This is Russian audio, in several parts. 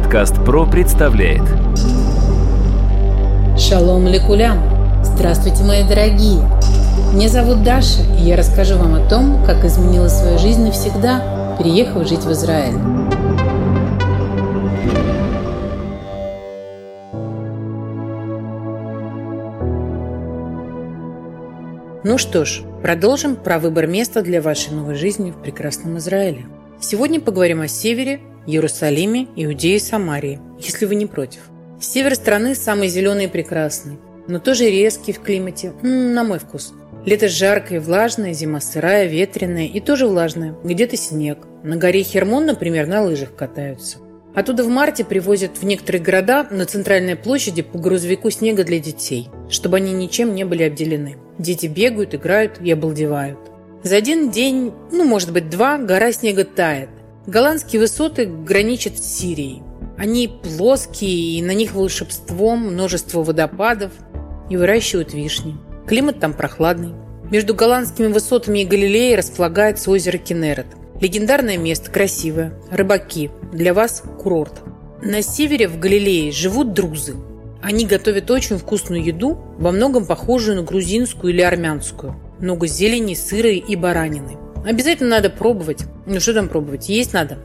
Подкаст ПРО представляет Шалом лекулям! Здравствуйте, мои дорогие! Меня зовут Даша, и я расскажу вам о том, как изменила свою жизнь навсегда, переехав жить в Израиль. Ну что ж, продолжим про выбор места для вашей новой жизни в прекрасном Израиле. Сегодня поговорим о севере, Иерусалиме, Иудее и Самарии, если вы не против. Север страны самый зеленый и прекрасный, но тоже резкий в климате, на мой вкус. Лето жаркое, влажное, зима сырая, ветреная и тоже влажная, где-то снег. На горе Хермон, например, на лыжах катаются. Оттуда в марте привозят в некоторые города на центральной площади по грузовику снега для детей, чтобы они ничем не были обделены. Дети бегают, играют и обалдевают. За один день, ну, может быть, два, гора снега тает, Голландские высоты граничат с Сирией. Они плоские, и на них волшебством множество водопадов и выращивают вишни. Климат там прохладный. Между голландскими высотами и Галилеей располагается озеро Кенерет. Легендарное место, красивое. Рыбаки. Для вас курорт. На севере в Галилее живут друзы. Они готовят очень вкусную еду, во многом похожую на грузинскую или армянскую. Много зелени, сыра и баранины. Обязательно надо пробовать. Ну что там пробовать? Есть надо.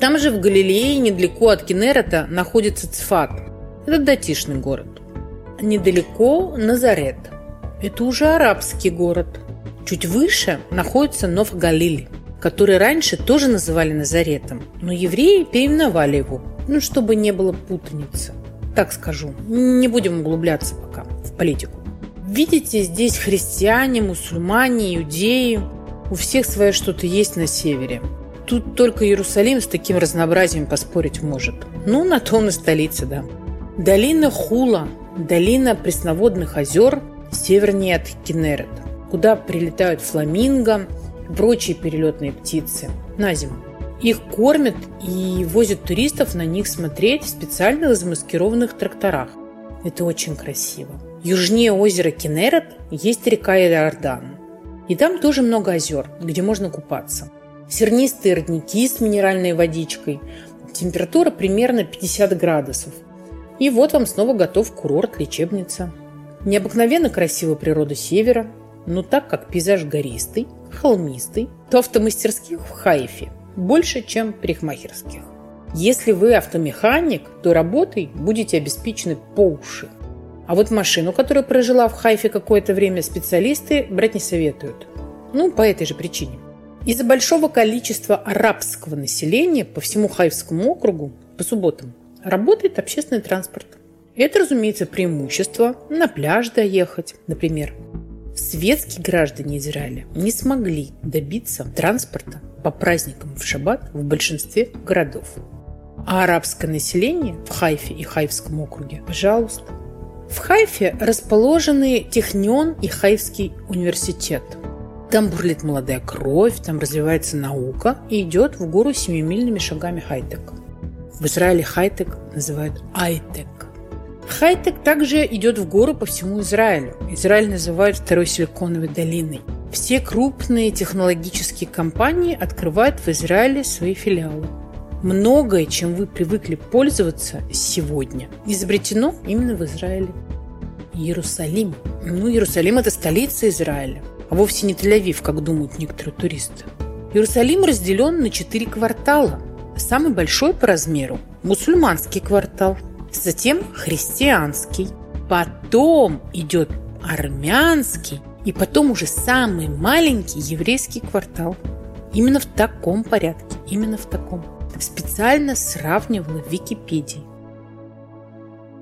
Там же в Галилее, недалеко от Кенерета, находится Цфат. Это датишный город. Недалеко Назарет. Это уже арабский город. Чуть выше находится Нов-Галиль, который раньше тоже называли Назаретом, но евреи переименовали его, ну, чтобы не было путаницы. Так скажу, не будем углубляться пока в политику. Видите, здесь христиане, мусульмане, иудеи – у всех свое что-то есть на севере. Тут только Иерусалим с таким разнообразием поспорить может. Ну, на то он и столица, да. Долина Хула, долина пресноводных озер, севернее от Кенерет, куда прилетают фламинго и прочие перелетные птицы на зиму. Их кормят и возят туристов на них смотреть в специальных замаскированных тракторах. Это очень красиво. Южнее озера Кенерет есть река Иордан. И там тоже много озер, где можно купаться. Сернистые родники с минеральной водичкой. Температура примерно 50 градусов. И вот вам снова готов курорт, лечебница. Необыкновенно красивая природа севера, но так как пейзаж гористый, холмистый, то автомастерских в Хайфе больше, чем парикмахерских. Если вы автомеханик, то работой будете обеспечены по уши. А вот машину, которая прожила в Хайфе какое-то время, специалисты брать не советуют. Ну, по этой же причине. Из-за большого количества арабского населения по всему Хайфскому округу по субботам работает общественный транспорт. Это, разумеется, преимущество на пляж доехать, например. Светские граждане Израиля не смогли добиться транспорта по праздникам в шаббат в большинстве городов. А арабское население в Хайфе и Хайфском округе, пожалуйста, в Хайфе расположены Технион и Хайфский университет. Там бурлит молодая кровь, там развивается наука и идет в гору семимильными шагами хайтек. В Израиле хайтек называют айтек. Хайтек также идет в гору по всему Израилю. Израиль называют второй силиконовой долиной. Все крупные технологические компании открывают в Израиле свои филиалы. Многое, чем вы привыкли пользоваться сегодня, изобретено именно в Израиле. Иерусалим. Ну, Иерусалим – это столица Израиля, а вовсе не Тель-Авив, как думают некоторые туристы. Иерусалим разделен на четыре квартала. Самый большой по размеру – мусульманский квартал, затем христианский, потом идет армянский и потом уже самый маленький еврейский квартал. Именно в таком порядке, именно в таком специально сравнивала в Википедии.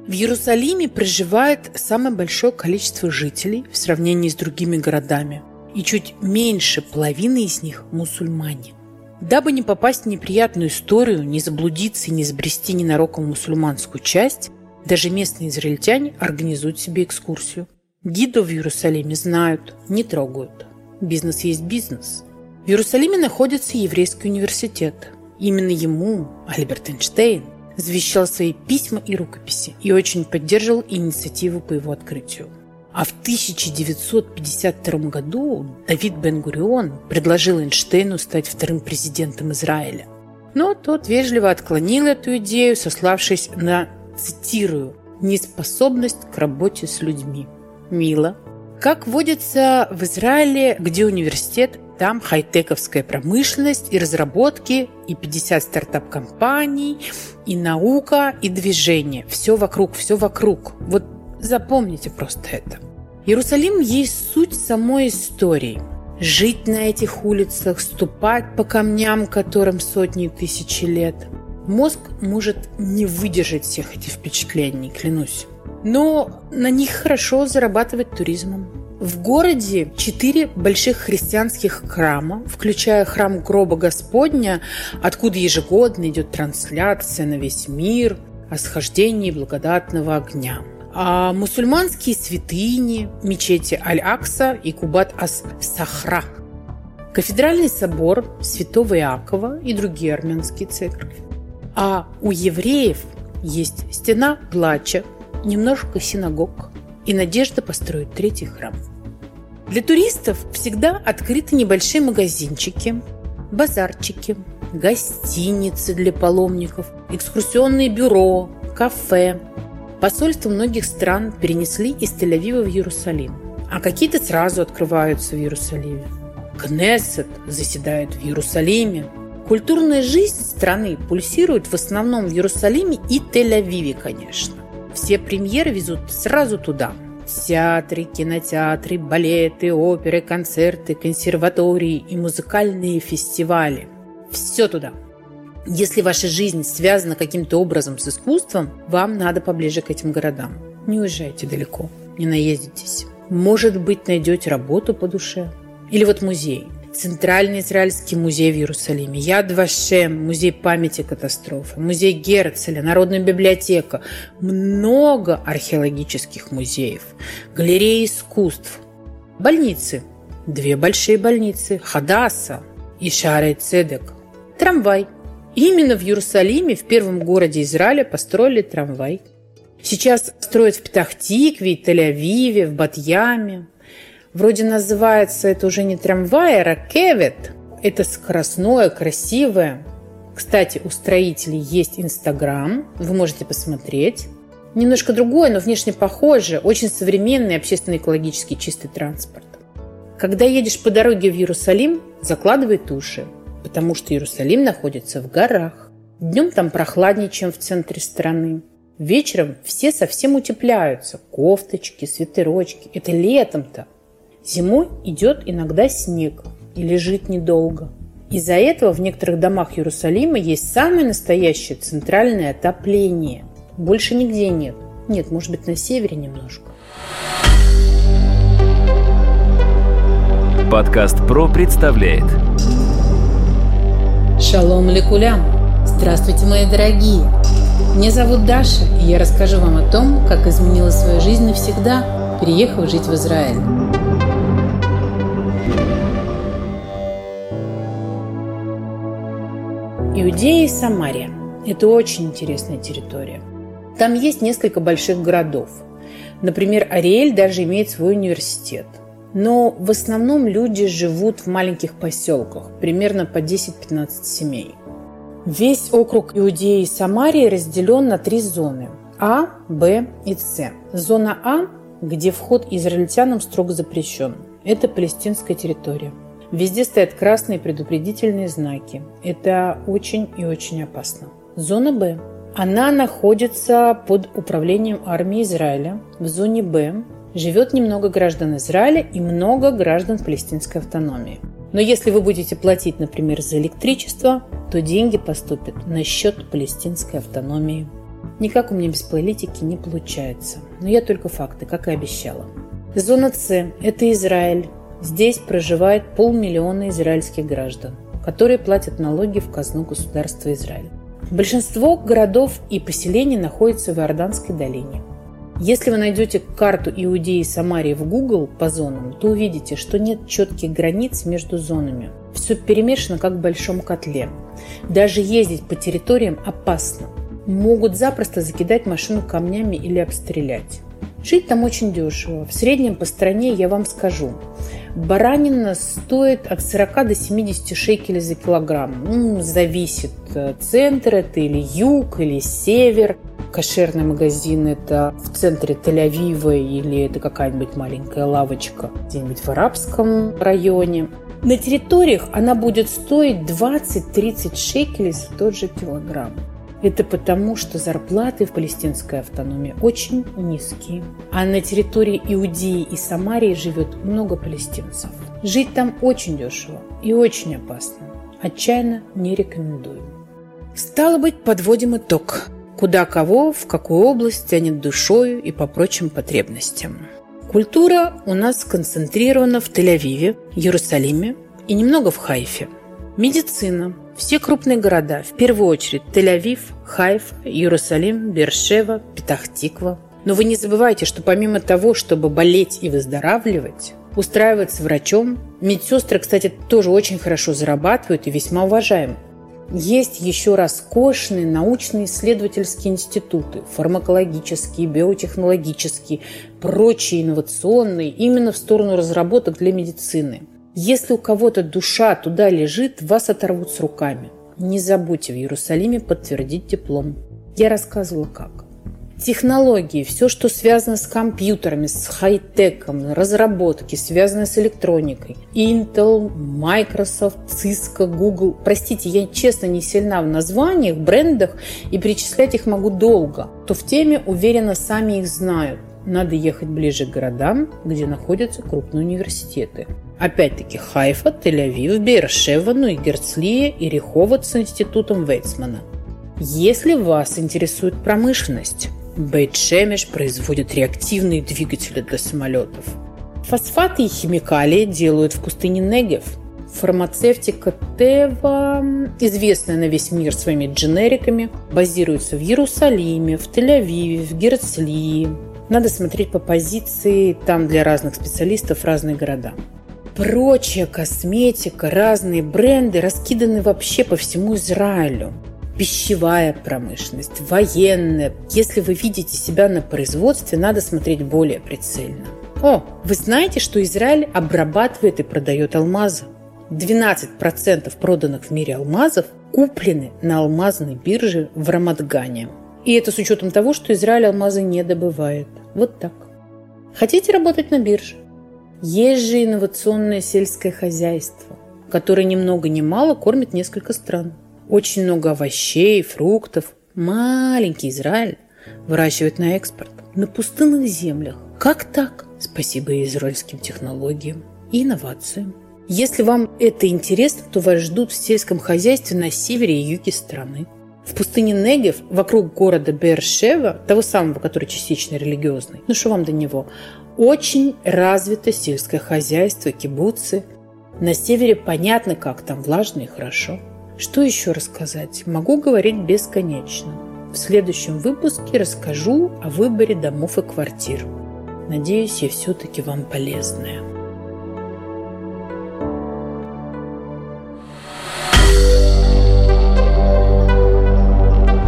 В Иерусалиме проживает самое большое количество жителей в сравнении с другими городами, и чуть меньше половины из них – мусульмане. Дабы не попасть в неприятную историю, не заблудиться и не сбрести ненароком мусульманскую часть, даже местные израильтяне организуют себе экскурсию. Гидов в Иерусалиме знают, не трогают. Бизнес есть бизнес. В Иерусалиме находится еврейский университет – Именно ему Альберт Эйнштейн завещал свои письма и рукописи и очень поддерживал инициативу по его открытию. А в 1952 году Давид Бен-Гурион предложил Эйнштейну стать вторым президентом Израиля. Но тот вежливо отклонил эту идею, сославшись на, цитирую, «неспособность к работе с людьми». Мило. Как водится в Израиле, где университет, там хай-тековская промышленность и разработки, и 50 стартап-компаний, и наука, и движение. Все вокруг, все вокруг. Вот запомните просто это. Иерусалим есть суть самой истории. Жить на этих улицах, ступать по камням, которым сотни тысячи лет. Мозг может не выдержать всех этих впечатлений, клянусь. Но на них хорошо зарабатывать туризмом. В городе четыре больших христианских храма, включая храм гроба Господня, откуда ежегодно идет трансляция на весь мир о схождении благодатного огня. А мусульманские святыни, мечети Аль-Акса и Кубат-ас-Сахра, кафедральный собор Святого Иакова и другие армянские церкви. А у евреев есть стена плача, немножко синагог и надежда построить третий храм. Для туристов всегда открыты небольшие магазинчики, базарчики, гостиницы для паломников, экскурсионные бюро, кафе. Посольства многих стран перенесли из Тель-Авива в Иерусалим, а какие-то сразу открываются в Иерусалиме. Кнессет заседает в Иерусалиме. Культурная жизнь страны пульсирует в основном в Иерусалиме и Тель-Авиве, конечно. Все премьеры везут сразу туда – Театры, кинотеатры, балеты, оперы, концерты, консерватории и музыкальные фестивали. Все туда. Если ваша жизнь связана каким-то образом с искусством, вам надо поближе к этим городам. Не уезжайте далеко, не наездитесь. Может быть, найдете работу по душе. Или вот музей – Центральный Израильский музей в Иерусалиме, Яд Вашем, музей памяти катастрофы, музей Герцеля, Народная библиотека, много археологических музеев, галереи искусств, больницы, две большие больницы, Хадаса и Шарей Цедек, трамвай. Именно в Иерусалиме, в первом городе Израиля, построили трамвай. Сейчас строят в Петахтикве, Тель-Авиве, в Батьяме. Вроде называется это уже не трамвай, а ракевет. Это скоростное, красивое. Кстати, у строителей есть Инстаграм, вы можете посмотреть. Немножко другое, но внешне похоже. Очень современный общественно-экологический чистый транспорт. Когда едешь по дороге в Иерусалим, закладывай туши, потому что Иерусалим находится в горах. Днем там прохладнее, чем в центре страны. Вечером все совсем утепляются. Кофточки, свитерочки. Это летом-то. Зимой идет иногда снег и лежит недолго. Из-за этого в некоторых домах Иерусалима есть самое настоящее центральное отопление. Больше нигде нет. Нет, может быть, на севере немножко. Подкаст ПРО представляет Шалом лекулям! Здравствуйте, мои дорогие! Меня зовут Даша, и я расскажу вам о том, как изменила свою жизнь навсегда, переехав жить в Израиль. Иудея и Самария – это очень интересная территория. Там есть несколько больших городов. Например, Ариэль даже имеет свой университет. Но в основном люди живут в маленьких поселках, примерно по 10-15 семей. Весь округ Иудеи и Самарии разделен на три зоны – А, Б и С. Зона А, где вход израильтянам строго запрещен, это палестинская территория – Везде стоят красные предупредительные знаки. Это очень и очень опасно. Зона Б. Она находится под управлением армии Израиля. В зоне Б живет немного граждан Израиля и много граждан палестинской автономии. Но если вы будете платить, например, за электричество, то деньги поступят на счет палестинской автономии. Никак у меня без политики не получается. Но я только факты, как и обещала. Зона С – это Израиль, Здесь проживает полмиллиона израильских граждан, которые платят налоги в казну государства Израиль. Большинство городов и поселений находятся в Иорданской долине. Если вы найдете карту Иудеи и Самарии в Google по зонам, то увидите, что нет четких границ между зонами. Все перемешано как в большом котле. Даже ездить по территориям опасно. Могут запросто закидать машину камнями или обстрелять. Жить там очень дешево. В среднем по стране я вам скажу. Баранина стоит от 40 до 70 шекелей за килограмм. Ну, зависит, э, центр это или юг, или север. Кошерный магазин это в центре Тель-Авива или это какая-нибудь маленькая лавочка где-нибудь в арабском районе. На территориях она будет стоить 20-30 шекелей за тот же килограмм. Это потому, что зарплаты в палестинской автономии очень низкие. А на территории Иудеи и Самарии живет много палестинцев. Жить там очень дешево и очень опасно. Отчаянно не рекомендую. Стало быть, подводим итог. Куда кого, в какую область тянет душою и по прочим потребностям. Культура у нас сконцентрирована в Тель-Авиве, Иерусалиме и немного в Хайфе. Медицина – все крупные города, в первую очередь Тель-Авив, Хайф, Иерусалим, Бершева, Петахтиква. Но вы не забывайте, что помимо того, чтобы болеть и выздоравливать, устраиваться врачом, медсестры, кстати, тоже очень хорошо зарабатывают и весьма уважаемы. Есть еще роскошные научные исследовательские институты, фармакологические, биотехнологические, прочие инновационные, именно в сторону разработок для медицины – если у кого-то душа туда лежит, вас оторвут с руками. Не забудьте в Иерусалиме подтвердить диплом. Я рассказывала как. Технологии, все, что связано с компьютерами, с хай-теком, разработки, связанные с электроникой. Intel, Microsoft, Cisco, Google. Простите, я честно не сильна в названиях, брендах и перечислять их могу долго. То в теме, уверенно, сами их знают. Надо ехать ближе к городам, где находятся крупные университеты. Опять-таки Хайфа, Тель-Авив, Бершева, ну и Герцлия и Реховод с институтом Вейцмана. Если вас интересует промышленность, Бейт-Шемеш производит реактивные двигатели для самолетов. Фосфаты и химикалии делают в пустыне Негев. Фармацевтика Тева, известная на весь мир своими дженериками, базируется в Иерусалиме, в Тель-Авиве, в Герцлии, надо смотреть по позиции, там для разных специалистов разные города. Прочая косметика, разные бренды раскиданы вообще по всему Израилю. Пищевая промышленность, военная. Если вы видите себя на производстве, надо смотреть более прицельно. О, вы знаете, что Израиль обрабатывает и продает алмазы? 12% проданных в мире алмазов куплены на алмазной бирже в Рамадгане. И это с учетом того, что Израиль алмазы не добывает. Вот так. Хотите работать на бирже? Есть же инновационное сельское хозяйство, которое ни много ни мало кормит несколько стран. Очень много овощей, фруктов. Маленький Израиль выращивает на экспорт на пустынных землях. Как так? Спасибо израильским технологиям и инновациям. Если вам это интересно, то вас ждут в сельском хозяйстве на севере и юге страны. В пустыне Негев, вокруг города Бершева, того самого, который частично религиозный, ну что вам до него, очень развито сельское хозяйство, кибуцы. На севере понятно, как там влажно и хорошо. Что еще рассказать? Могу говорить бесконечно. В следующем выпуске расскажу о выборе домов и квартир. Надеюсь, я все-таки вам полезная.